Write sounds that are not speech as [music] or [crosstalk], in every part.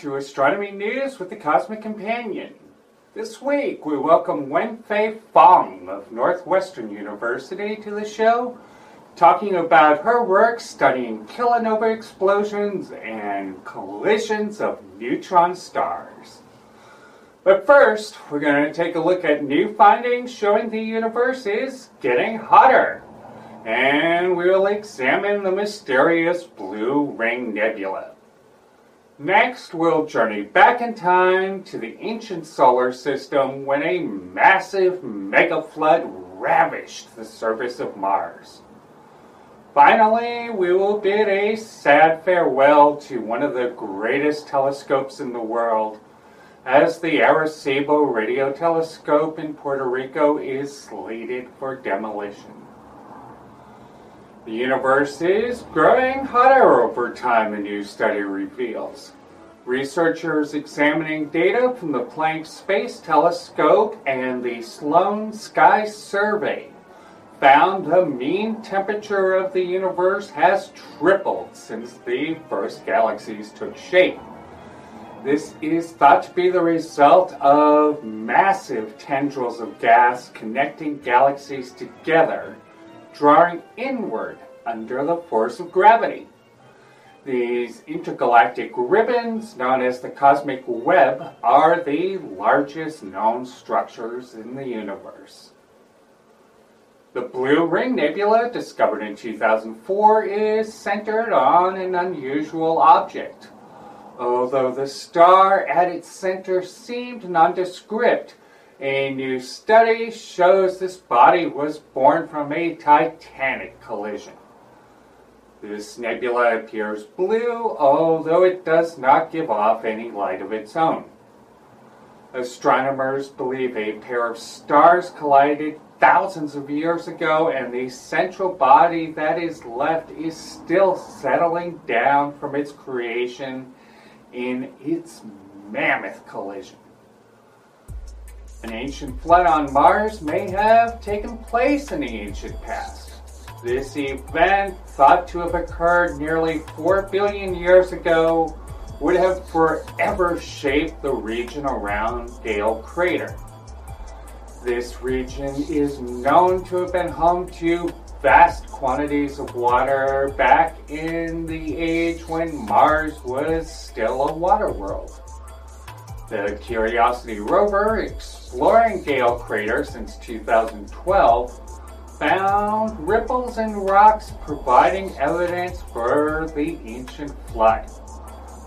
to Astronomy News with the Cosmic Companion. This week, we welcome Wen-fai Fong of Northwestern University to the show, talking about her work studying kilonova explosions and collisions of neutron stars. But first, we're going to take a look at new findings showing the universe is getting hotter. And we'll examine the mysterious Blue Ring Nebula. Next, we'll journey back in time to the ancient solar system when a massive mega flood ravished the surface of Mars. Finally, we will bid a sad farewell to one of the greatest telescopes in the world, as the Arecibo radio telescope in Puerto Rico is slated for demolition. The universe is growing hotter over time, a new study reveals. Researchers examining data from the Planck Space Telescope and the Sloan Sky Survey found the mean temperature of the universe has tripled since the first galaxies took shape. This is thought to be the result of massive tendrils of gas connecting galaxies together drawing inward under the force of gravity. These intergalactic ribbons, known as the cosmic web, are the largest known structures in the universe. The Blue Ring Nebula, discovered in 2004, is centered on an unusual object. Although the star at its center seemed nondescript, a new study shows this body was born from a titanic collision. This nebula appears blue, although it does not give off any light of its own. Astronomers believe a pair of stars collided thousands of years ago, and the central body that is left is still settling down from its creation in its mammoth collision. An ancient flood on Mars may have taken place in the ancient past. This event, thought to have occurred nearly 4 billion years ago, would have forever shaped the region around Gale Crater. This region is known to have been home to vast quantities of water back in the age when Mars was still a water world. The Curiosity rover, exploring Gale Crater since 2012, found ripples in rocks providing evidence for the ancient flood.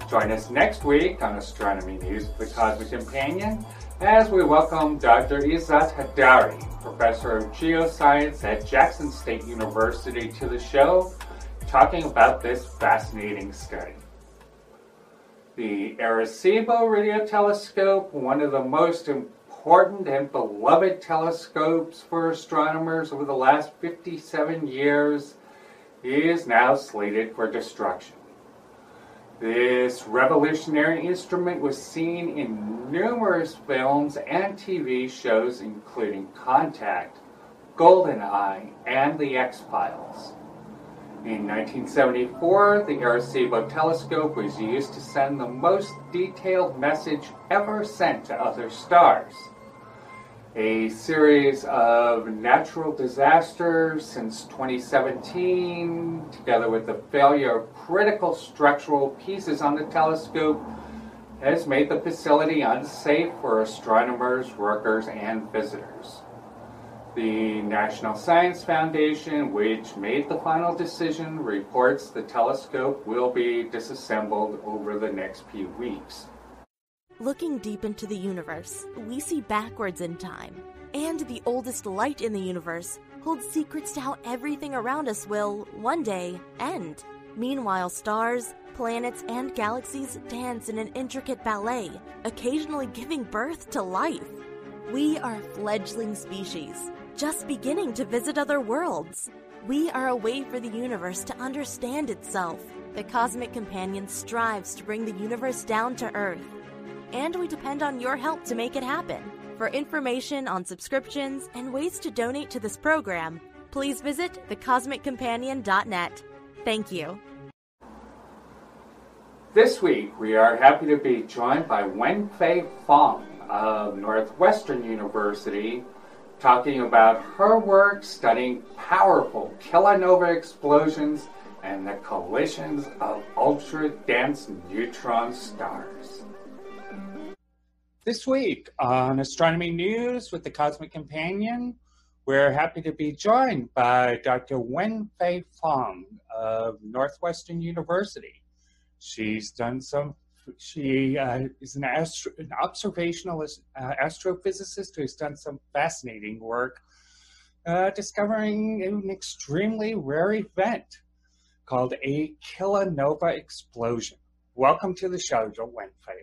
Join us next week on Astronomy News with the Cosmic Companion as we welcome Dr. Ezat Heydari, Professor of Geoscience at Jackson State University, to the show, talking about this fascinating study. The Arecibo Radio Telescope, one of the most important and beloved telescopes for astronomers over the last 57 years, is now slated for destruction. This revolutionary instrument was seen in numerous films and TV shows, including Contact, GoldenEye, and The X Files. In 1974, the Arecibo telescope was used to send the most detailed message ever sent to other stars. A series of natural disasters since 2017, together with the failure of critical structural pieces on the telescope, has made the facility unsafe for astronomers, workers, and visitors. The National Science Foundation, which made the final decision, reports the telescope will be disassembled over the next few weeks. Looking deep into the universe, we see backwards in time. And the oldest light in the universe holds secrets to how everything around us will, one day, end. Meanwhile, stars, planets, and galaxies dance in an intricate ballet, occasionally giving birth to life. We are a fledgling species, just beginning to visit other worlds. We are a way for the universe to understand itself. The Cosmic Companion strives to bring the universe down to Earth, and we depend on your help to make it happen. For information on subscriptions and ways to donate to this program, please visit thecosmiccompanion.net. Thank you. This week, we are happy to be joined by Wen-fai Fong of Northwestern University, talking about her work studying powerful kilonova explosions and the collisions of ultra dense neutron stars. This week on Astronomy News with the Cosmic Companion, we're happy to be joined by Dr. Wen-fai Fong of Northwestern University. She's done some, she uh, is an, astro, an observational uh, astrophysicist who's done some fascinating work uh, discovering an extremely rare event called a kilonova explosion. Welcome to the show, Joe Wen-fai.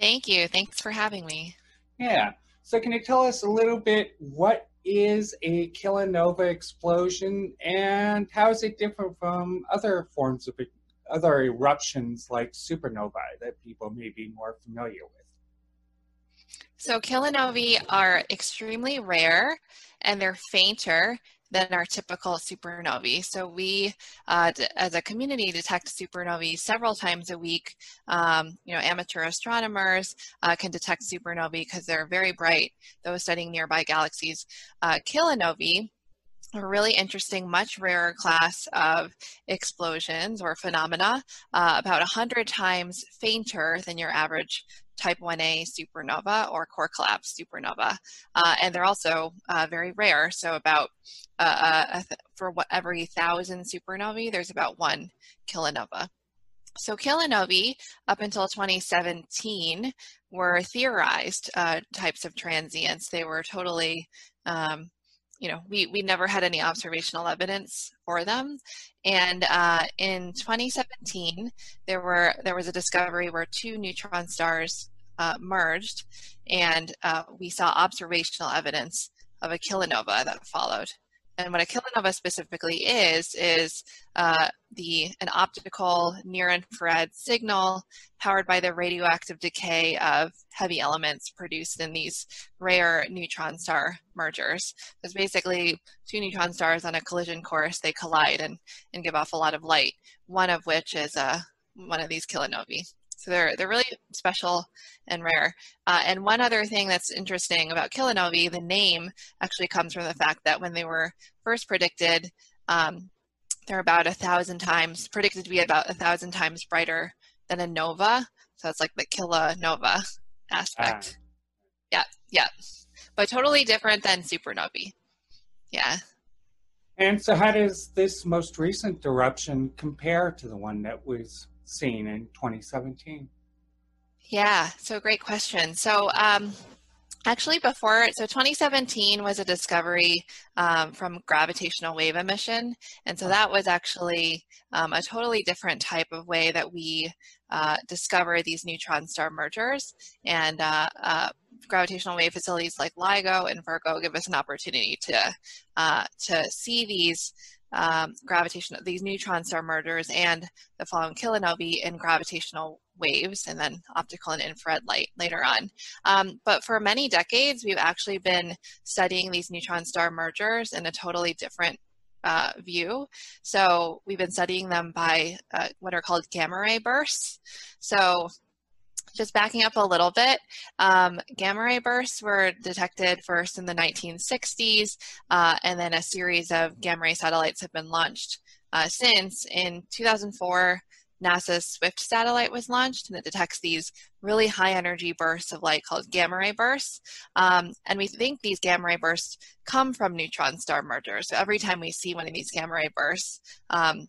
Thank you. Thanks for having me. Yeah. So, can you tell us a little bit what is a kilonova explosion and how is it different from other forms of other eruptions like supernovae that people may be more familiar with? So, kilonovae are extremely rare and they're fainter than our typical supernovae. So we, uh, as a community, detect supernovae several times a week. Um, you know, amateur astronomers uh, can detect supernovae because they're very bright, those studying nearby galaxies. Uh, a really interesting, much rarer class of explosions or phenomena, uh, about 100 times fainter than your average type 1a supernova or core collapse supernova. Uh, and they're also uh, very rare. So about uh, uh for what, every thousand supernovae, there's about one kilonova. So kilonovae, up until 2017, were theorized uh, types of transients. They were totally um, you know, we, we never had any observational evidence for them. And uh, in 2017, there were there was a discovery where two neutron stars uh, merged, and uh, we saw observational evidence of a kilonova that followed. And what a kilonova specifically is, is uh, the an optical near-infrared signal powered by the radioactive decay of heavy elements produced in these rare neutron star mergers. It's basically two neutron stars on a collision course, they collide and, and give off a lot of light, one of which is uh, one of these kilonovae. So they're, they're really special and rare. Uh, and one other thing that's interesting about kilonovae, the name actually comes from the fact that when they were first predicted, um, they're about a thousand times, predicted to be about a thousand times brighter than a nova. So it's like the kilonova aspect. Ah. Yeah, yeah. But totally different than supernovae. Yeah. And so, how does this most recent eruption compare to the one that was seen in 2017? Yeah, so great question. So, um, actually, before, so 2017 was a discovery um, from gravitational wave emission. And so that was actually um, a totally different type of way that we uh, discover these neutron star mergers. And uh, uh, gravitational wave facilities like LIGO and Virgo give us an opportunity to, uh, to see these um, gravitational, these neutron star mergers and the following kilonovae in gravitational waves and then optical and infrared light later on. Um, but for many decades, we've actually been studying these neutron star mergers in a totally different uh, view. So we've been studying them by uh, what are called gamma ray bursts. So just backing up a little bit, um, gamma ray bursts were detected first in the 1960s, uh, and then a series of gamma ray satellites have been launched uh, since. In 2004, NASA's SWIFT satellite was launched, and it detects these really high energy bursts of light called gamma ray bursts. Um, and we think these gamma ray bursts come from neutron star mergers. So every time we see one of these gamma ray bursts, um,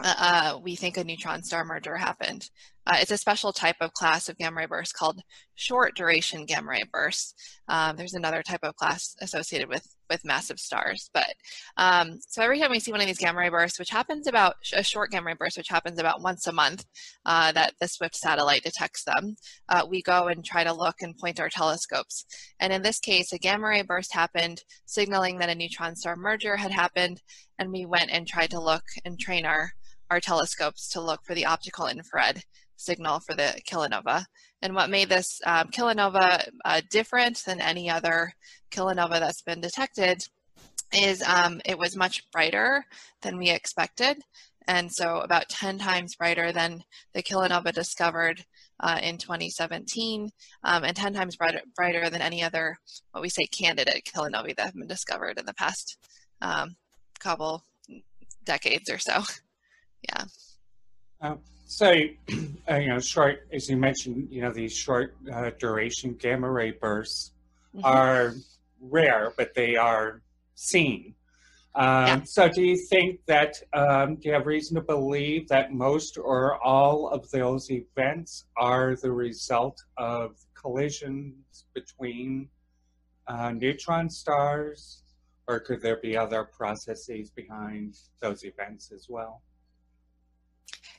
uh, uh, we think a neutron star merger happened. Uh, it's a special type of class of gamma ray bursts called short duration gamma ray bursts. Um, there's another type of class associated with, with massive stars. But um, so every time we see one of these gamma ray bursts, which happens about a short gamma ray burst, which happens about once a month, uh, that the SWIFT satellite detects them, uh, we go and try to look and point our telescopes. And in this case, a gamma ray burst happened, signaling that a neutron star merger had happened, and we went and tried to look and train our our telescopes to look for the optical infrared signal for the kilonova. And what made this um, kilonova uh, different than any other kilonova that's been detected is um, it was much brighter than we expected. and so about 10 times brighter than the kilonova discovered uh, in 2017, um, and 10 times brighter, brighter, than any other, what we say, candidate kilonovae that have been discovered in the past um, couple decades or so. [laughs] Yeah. Um, so, [clears throat] uh, you know, short, as you mentioned, you know, these short uh, duration gamma ray bursts mm-hmm. are rare, but they are seen. Um, yeah. So, do you think that, um, do you have reason to believe that most or all of those events are the result of collisions between uh, neutron stars, or could there be other processes behind those events as well?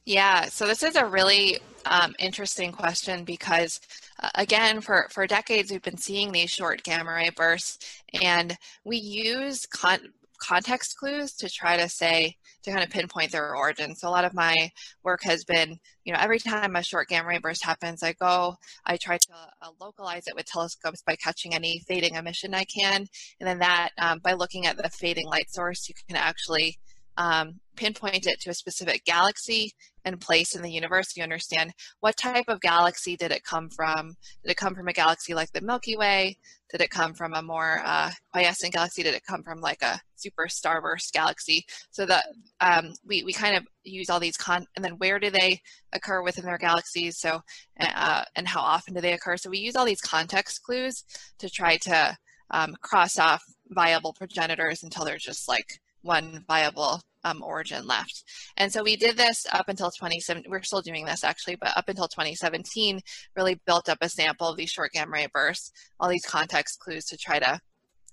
Yeah, so this is a really um, interesting question because, uh, again, for, for decades we've been seeing these short gamma ray bursts, and we use con- context clues to try to say, to kind of pinpoint their origin. So a lot of my work has been, you know, every time a short gamma ray burst happens, I go, I try to uh, localize it with telescopes by catching any fading emission I can. And then that, um, by looking at the fading light source, you can actually um, pinpoint it to a specific galaxy and place in the universe. You understand what type of galaxy did it come from? Did it come from a galaxy like the Milky Way? Did it come from a more uh, quiescent galaxy? Did it come from like a super starburst galaxy? So that um, we, we kind of use all these con, and then where do they occur within their galaxies? So uh, and how often do they occur? So we use all these context clues to try to um, cross off viable progenitors until they're just like one viable um, origin left. And so we did this up until 2017. We're still doing this actually, but up until 2017, really built up a sample of these short gamma ray bursts, all these context clues to try to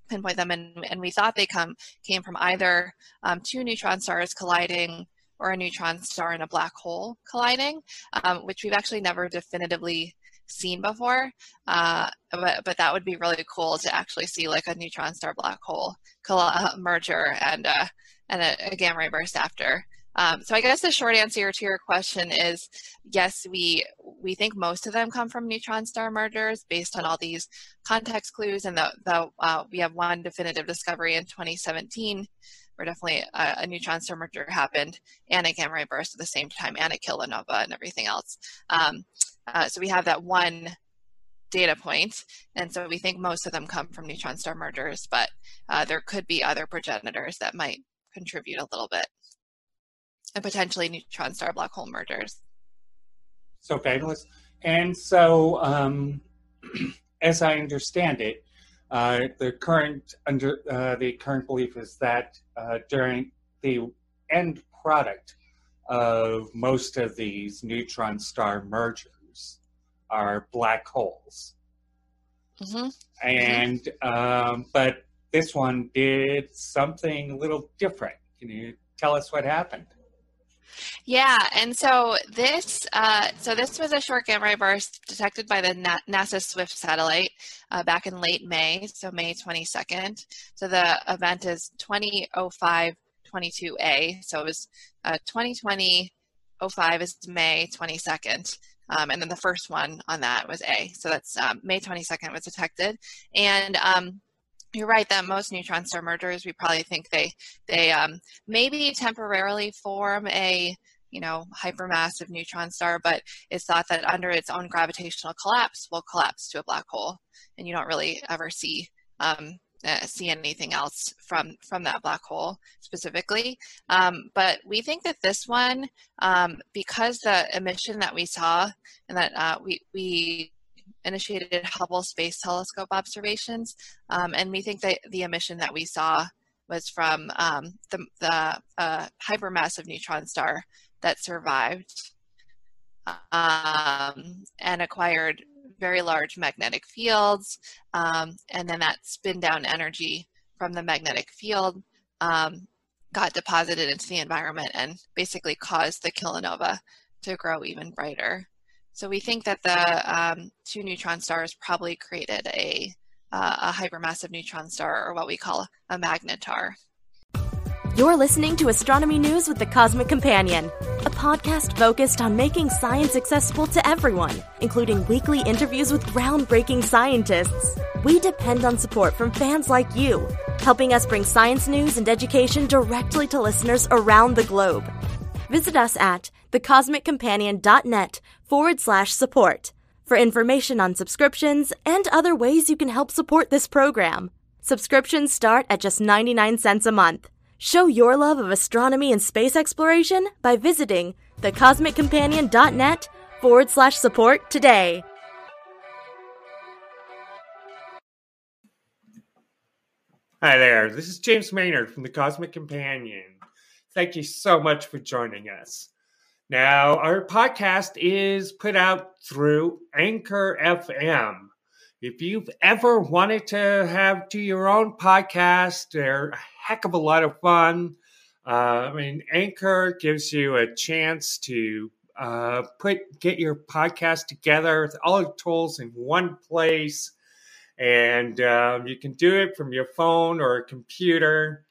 pinpoint them. And, and we thought they come came from either um, two neutron stars colliding or a neutron star and a black hole colliding, um, which we've actually never definitively seen before. Uh, but, but that would be really cool to actually see like a neutron star black hole uh, merger and, uh, and a, a, gamma ray burst after. Um, so I guess the short answer to your question is yes, we we think most of them come from neutron star mergers based on all these context clues, and the, the uh, we have one definitive discovery in 2017 where definitely a, a, neutron star merger happened and a gamma ray burst at the same time and a kilonova and everything else. Um, uh, so we have that one data point, and so we think most of them come from neutron star mergers, but uh, there could be other progenitors that might contribute a little bit, and potentially neutron star black hole mergers. So fabulous. And so, um, [clears throat] as I understand it, uh, the current under uh, the current belief is that uh, during the end product of most of these neutron star mergers are black holes. Mm-hmm. And um, but this one did something a little different. Can you tell us what happened? Yeah, and so this, uh, so this was a short gamma ray burst detected by the NASA Swift satellite uh, back in late May, so May 22nd. So the event is 2005 22A. So it was uh, 2020 05 is May 22nd. Um, and then the first one on that was A. So that's um, May 22nd was detected. And um, you're right that most neutron star mergers, we probably think they they um, maybe temporarily form a you know hypermassive neutron star, but it's thought that under its own gravitational collapse will collapse to a black hole, and you don't really ever see um, uh, see anything else from from that black hole specifically. Um, but we think that this one, um, because the emission that we saw and that uh, we we initiated Hubble Space Telescope observations, um, and we think that the emission that we saw was from um, the, the uh, hypermassive neutron star that survived um, and acquired very large magnetic fields, um, and then that spin down energy from the magnetic field um, got deposited into the environment and basically caused the kilonova to grow even brighter. So we think that the um, two neutron stars probably created a, uh, a hypermassive neutron star, or what we call a magnetar. You're listening to Astronomy News with the Cosmic Companion, a podcast focused on making science accessible to everyone, including weekly interviews with groundbreaking scientists. We depend on support from fans like you, helping us bring science news and education directly to listeners around the globe. visit us at thecosmiccompanion.net forward slash support for information on subscriptions and other ways you can help support this program. Subscriptions start at just 99 cents a month. Show your love of astronomy and space exploration by visiting thecosmiccompanion.net forward slash support today. Hi there, this is James Maynard from the Cosmic Companion. Thank you so much for joining us. Now, our podcast is put out through Anchor FM. If you've ever wanted to have do your own podcast, they're a heck of a lot of fun. Uh, I mean, Anchor gives you a chance to uh, put get your podcast together with all the tools in one place, and um, you can do it from your phone or a computer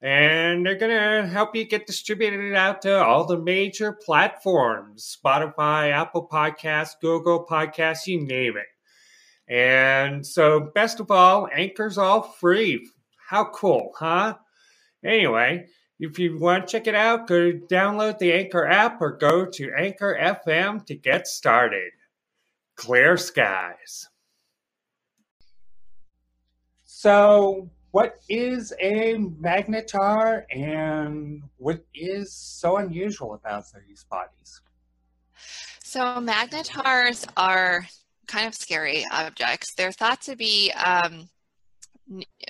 and they're going to help you get distributed out to all the major platforms Spotify, Apple Podcasts, Google Podcasts, you name it. And so, best of all, Anchor's all free. How cool, huh? Anyway, if you want to check it out, go download the Anchor app or go to Anchor FM to get started. Clear skies. So, what is a magnetar and what is so unusual about these bodies? So magnetars are kind of scary objects. They're thought to be um,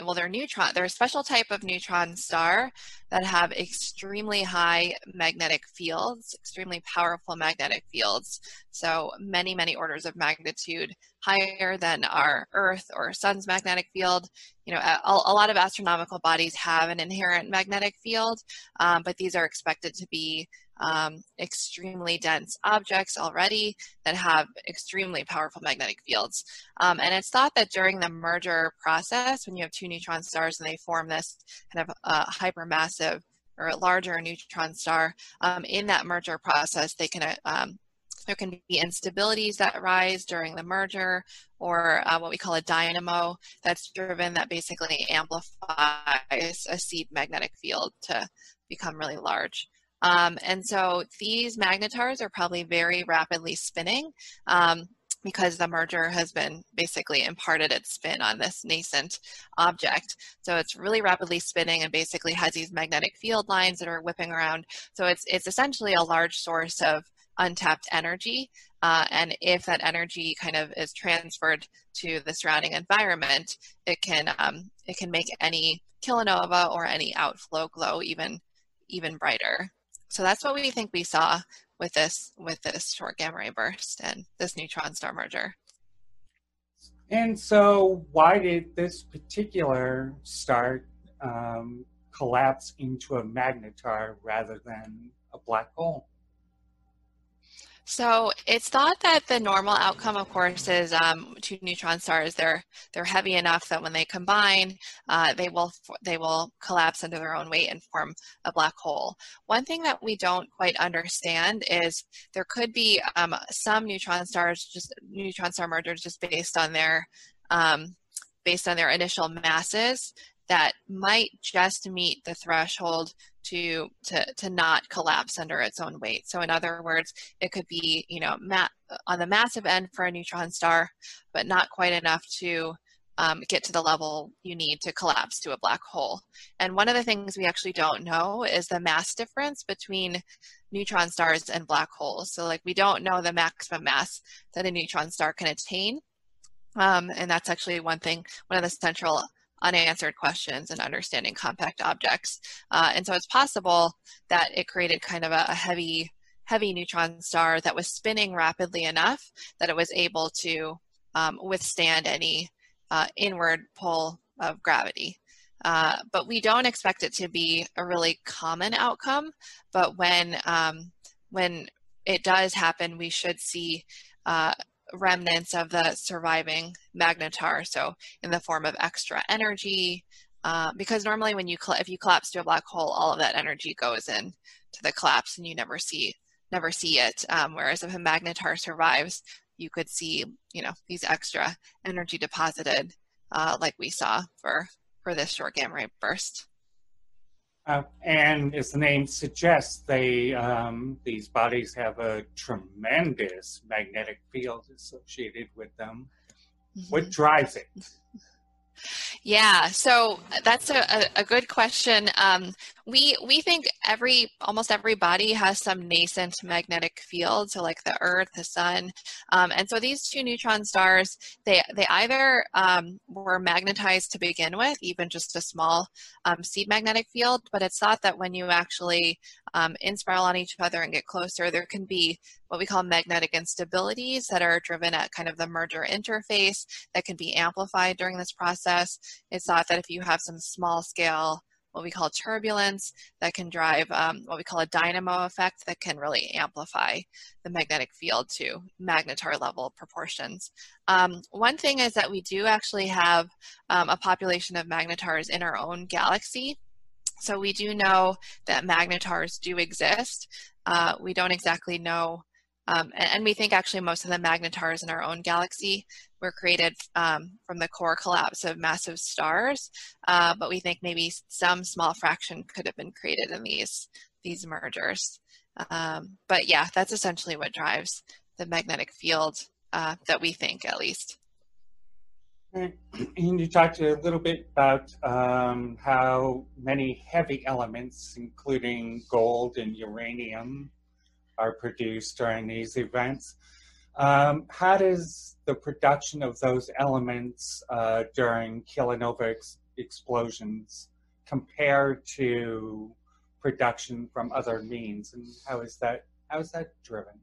well, they're neutron. They're a special type of neutron star that have extremely high magnetic fields, extremely powerful magnetic fields. So many, many orders of magnitude higher than our Earth or Sun's magnetic field. You know, a, a lot of astronomical bodies have an inherent magnetic field, um, but these are expected to be um, extremely dense objects already that have extremely powerful magnetic fields. Um, and it's thought that during the merger process, when you have two neutron stars and they form this kind of uh, hypermassive or a larger neutron star, um, in that merger process, they can um, there can be instabilities that rise during the merger or uh, what we call a dynamo that's driven that basically amplifies a seed magnetic field to become really large. Um, and so these magnetars are probably very rapidly spinning um, because the merger has been basically imparted its spin on this nascent object. So it's really rapidly spinning and basically has these magnetic field lines that are whipping around. So it's, it's essentially a large source of untapped energy. Uh, and if that energy kind of is transferred to the surrounding environment, it can um, it can make any kilonova or any outflow glow even even brighter. So that's what we think we saw with this with this short gamma ray burst and this neutron star merger. And so, why did this particular star um, collapse into a magnetar rather than a black hole? So it's thought that the normal outcome, of course, is um, two neutron stars. They're they're heavy enough that when they combine, uh, they will they will collapse under their own weight and form a black hole. One thing that we don't quite understand is there could be um, some neutron stars, just neutron star mergers, just based on their um, based on their initial masses that might just meet the threshold to to to not collapse under its own weight. So in other words, it could be you know ma- on the massive end for a neutron star, but not quite enough to um, get to the level you need to collapse to a black hole. And one of the things we actually don't know is the mass difference between neutron stars and black holes. So like we don't know the maximum mass that a neutron star can attain. Um, and that's actually one thing, one of the central unanswered questions and understanding compact objects. Uh, and so it's possible that it created kind of a, a heavy, heavy neutron star that was spinning rapidly enough that it was able to um, withstand any uh, inward pull of gravity. Uh, but we don't expect it to be a really common outcome. But when um, when it does happen, we should see uh, remnants of the surviving magnetar, so in the form of extra energy, uh, because normally when you if you collapse to a black hole, all of that energy goes in to the collapse, and you never see never see it. Um, whereas if a magnetar survives, you could see you know these extra energy deposited, uh, like we saw for for this short gamma ray burst. Uh, and as the name suggests, they um, these bodies have a tremendous magnetic field associated with them. Mm-hmm. What drives it? Yeah, so that's a, a, good question. Um, we we think every almost every body has some nascent magnetic field, so like the Earth, the Sun, um, and so these two neutron stars, they they either um, were magnetized to begin with, even just a small um, seed magnetic field, but it's thought that when you actually um, inspiral on each other and get closer, there can be what we call magnetic instabilities that are driven at kind of the merger interface that can be amplified during this process. It's thought that if you have some small scale what we call turbulence that can drive um, what we call a dynamo effect that can really amplify the magnetic field to magnetar level proportions. Um, one thing is that we do actually have um, a population of magnetars in our own galaxy. So we do know that magnetars do exist. Uh, we don't exactly know um, and, and, we think actually most of the magnetars in our own galaxy were created um, from the core collapse of massive stars, uh, but we think maybe some small fraction could have been created in these, these mergers. Um, but yeah, that's essentially what drives the magnetic field uh, that we think at least. And [clears throat] you talked a little bit about um, how many heavy elements, including gold and uranium, are produced during these events. Um, how does the production of those elements uh, during kilonova ex- explosions compare to production from other means, and how is that how is that driven?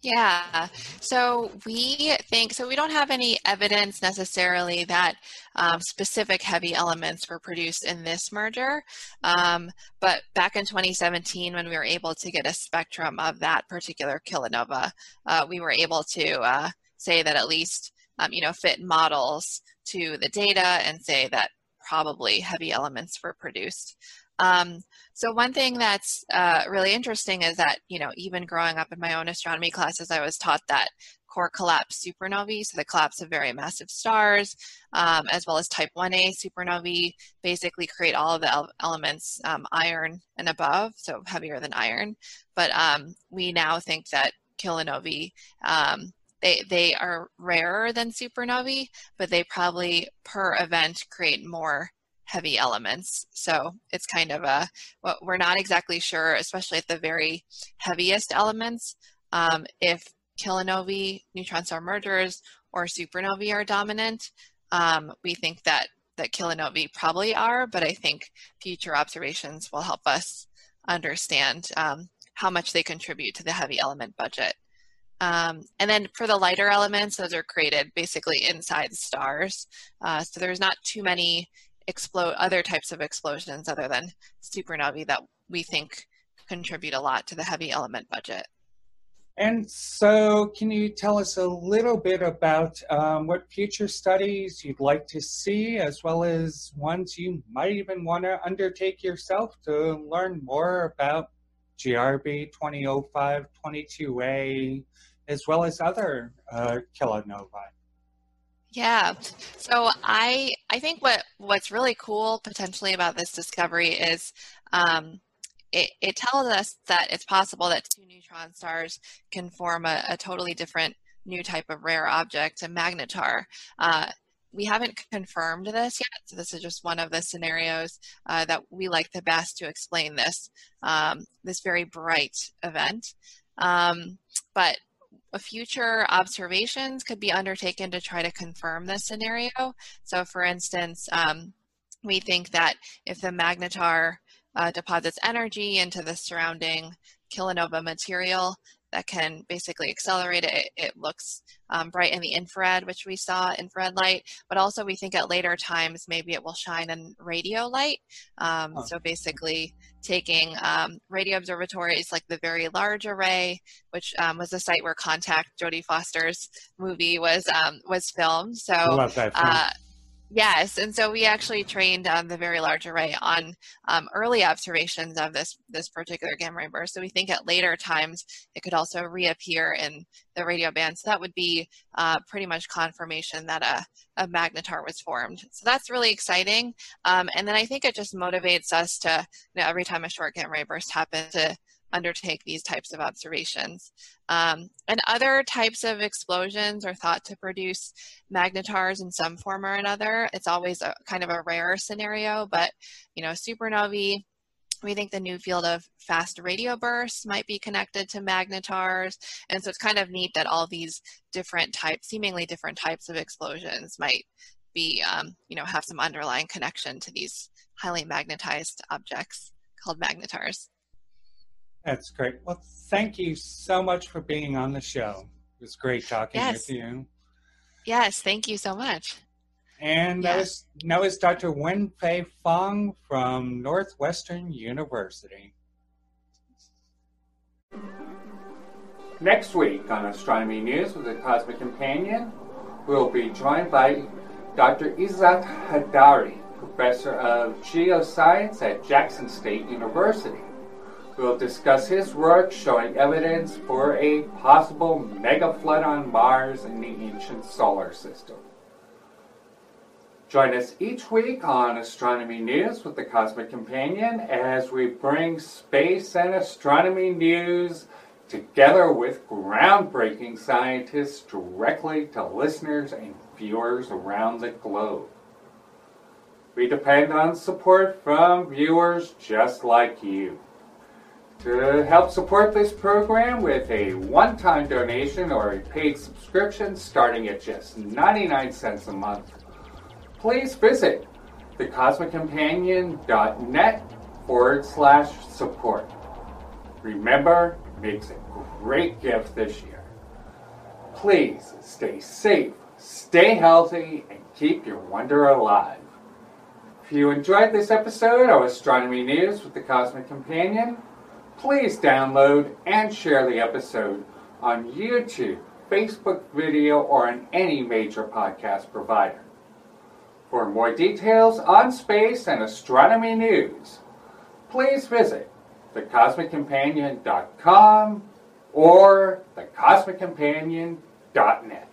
Yeah, so we think, so we don't have any evidence necessarily that um, specific heavy elements were produced in this merger. Um, but back in 2017, when we were able to get a spectrum of that particular kilonova, uh, we were able to uh, say that at least, um, you know, fit models to the data and say that probably heavy elements were produced. Um, so one thing that's uh, really interesting is that, you know, even growing up in my own astronomy classes, I was taught that core collapse supernovae, so the collapse of very massive stars, um, as well as type 1a supernovae, basically create all of the elements um, iron and above, so heavier than iron. But um, we now think that kilonovae, um, they, they are rarer than supernovae, but they probably per event create more heavy elements. So it's kind of a, well, we're not exactly sure, especially at the very heaviest elements, um, if kilonovae, neutron star mergers, or supernovae are dominant. Um, we think that, that kilonovae probably are, but I think future observations will help us understand um, how much they contribute to the heavy element budget. Um, and then for the lighter elements, those are created basically inside stars. Uh, so there's not too many explode other types of explosions other than supernovae that we think contribute a lot to the heavy element budget. And so, can you tell us a little bit about um, what future studies you'd like to see, as well as ones you might even want to undertake yourself to learn more about GRB 2005, 22A, as well as other uh, kilonovae? Yeah. So I I think what what's really cool potentially about this discovery is um, it, it tells us that it's possible that two neutron stars can form a, a totally different new type of rare object, a magnetar. Uh, we haven't confirmed this yet, so this is just one of the scenarios uh, that we like the best to explain this um, this very bright event. Um, but future observations could be undertaken to try to confirm this scenario. So for instance, um, we think that if the magnetar uh, deposits energy into the surrounding kilonova material, that can basically accelerate it. It looks um, bright in the infrared, which we saw infrared light, but also we think at later times maybe it will shine in radio light. Um, huh. So basically taking um, radio observatories like the Very Large Array, which um, was the site where Contact, Jodie Foster's movie was um, was filmed. So. Yes, and so we actually trained um, the Very Large Array on um, early observations of this this particular gamma ray burst. So we think at later times it could also reappear in the radio band. So that would be uh, pretty much confirmation that a, a magnetar was formed. So that's really exciting. Um, and then I think it just motivates us to, you know, every time a short gamma ray burst happens, to undertake these types of observations. Um, and other types of explosions are thought to produce magnetars in some form or another. It's always a kind of a rare scenario, but you know, supernovae, we think the new field of fast radio bursts might be connected to magnetars. And so it's kind of neat that all these different types, seemingly different types of explosions might be, um, you know, have some underlying connection to these highly magnetized objects called magnetars. That's great. Well, thank you so much for being on the show. It was great talking yes. with you. Yes, thank you so much. And that was, now is Dr. Wen-fai Fong from Northwestern University. Next week on Astronomy News with the Cosmic Companion, we'll be joined by Dr. Ezat Heydari, professor of geoscience at Jackson State University. We'll discuss his work showing evidence for a possible mega flood on Mars in the ancient solar system. Join us each week on Astronomy News with the Cosmic Companion as we bring space and astronomy news together with groundbreaking scientists directly to listeners and viewers around the globe. We depend on support from viewers just like you. To help support this program with a one time donation or a paid subscription starting at just 99 cents a month, please visit thecosmiccompanion.net forward slash support. Remember, it makes a great gift this year. Please stay safe, stay healthy, and keep your wonder alive. If you enjoyed this episode of Astronomy News with the Cosmic Companion, Please download and share the episode on YouTube, Facebook video, or on any major podcast provider. For more details on space and astronomy news, please visit thecosmiccompanion.com or thecosmiccompanion.net.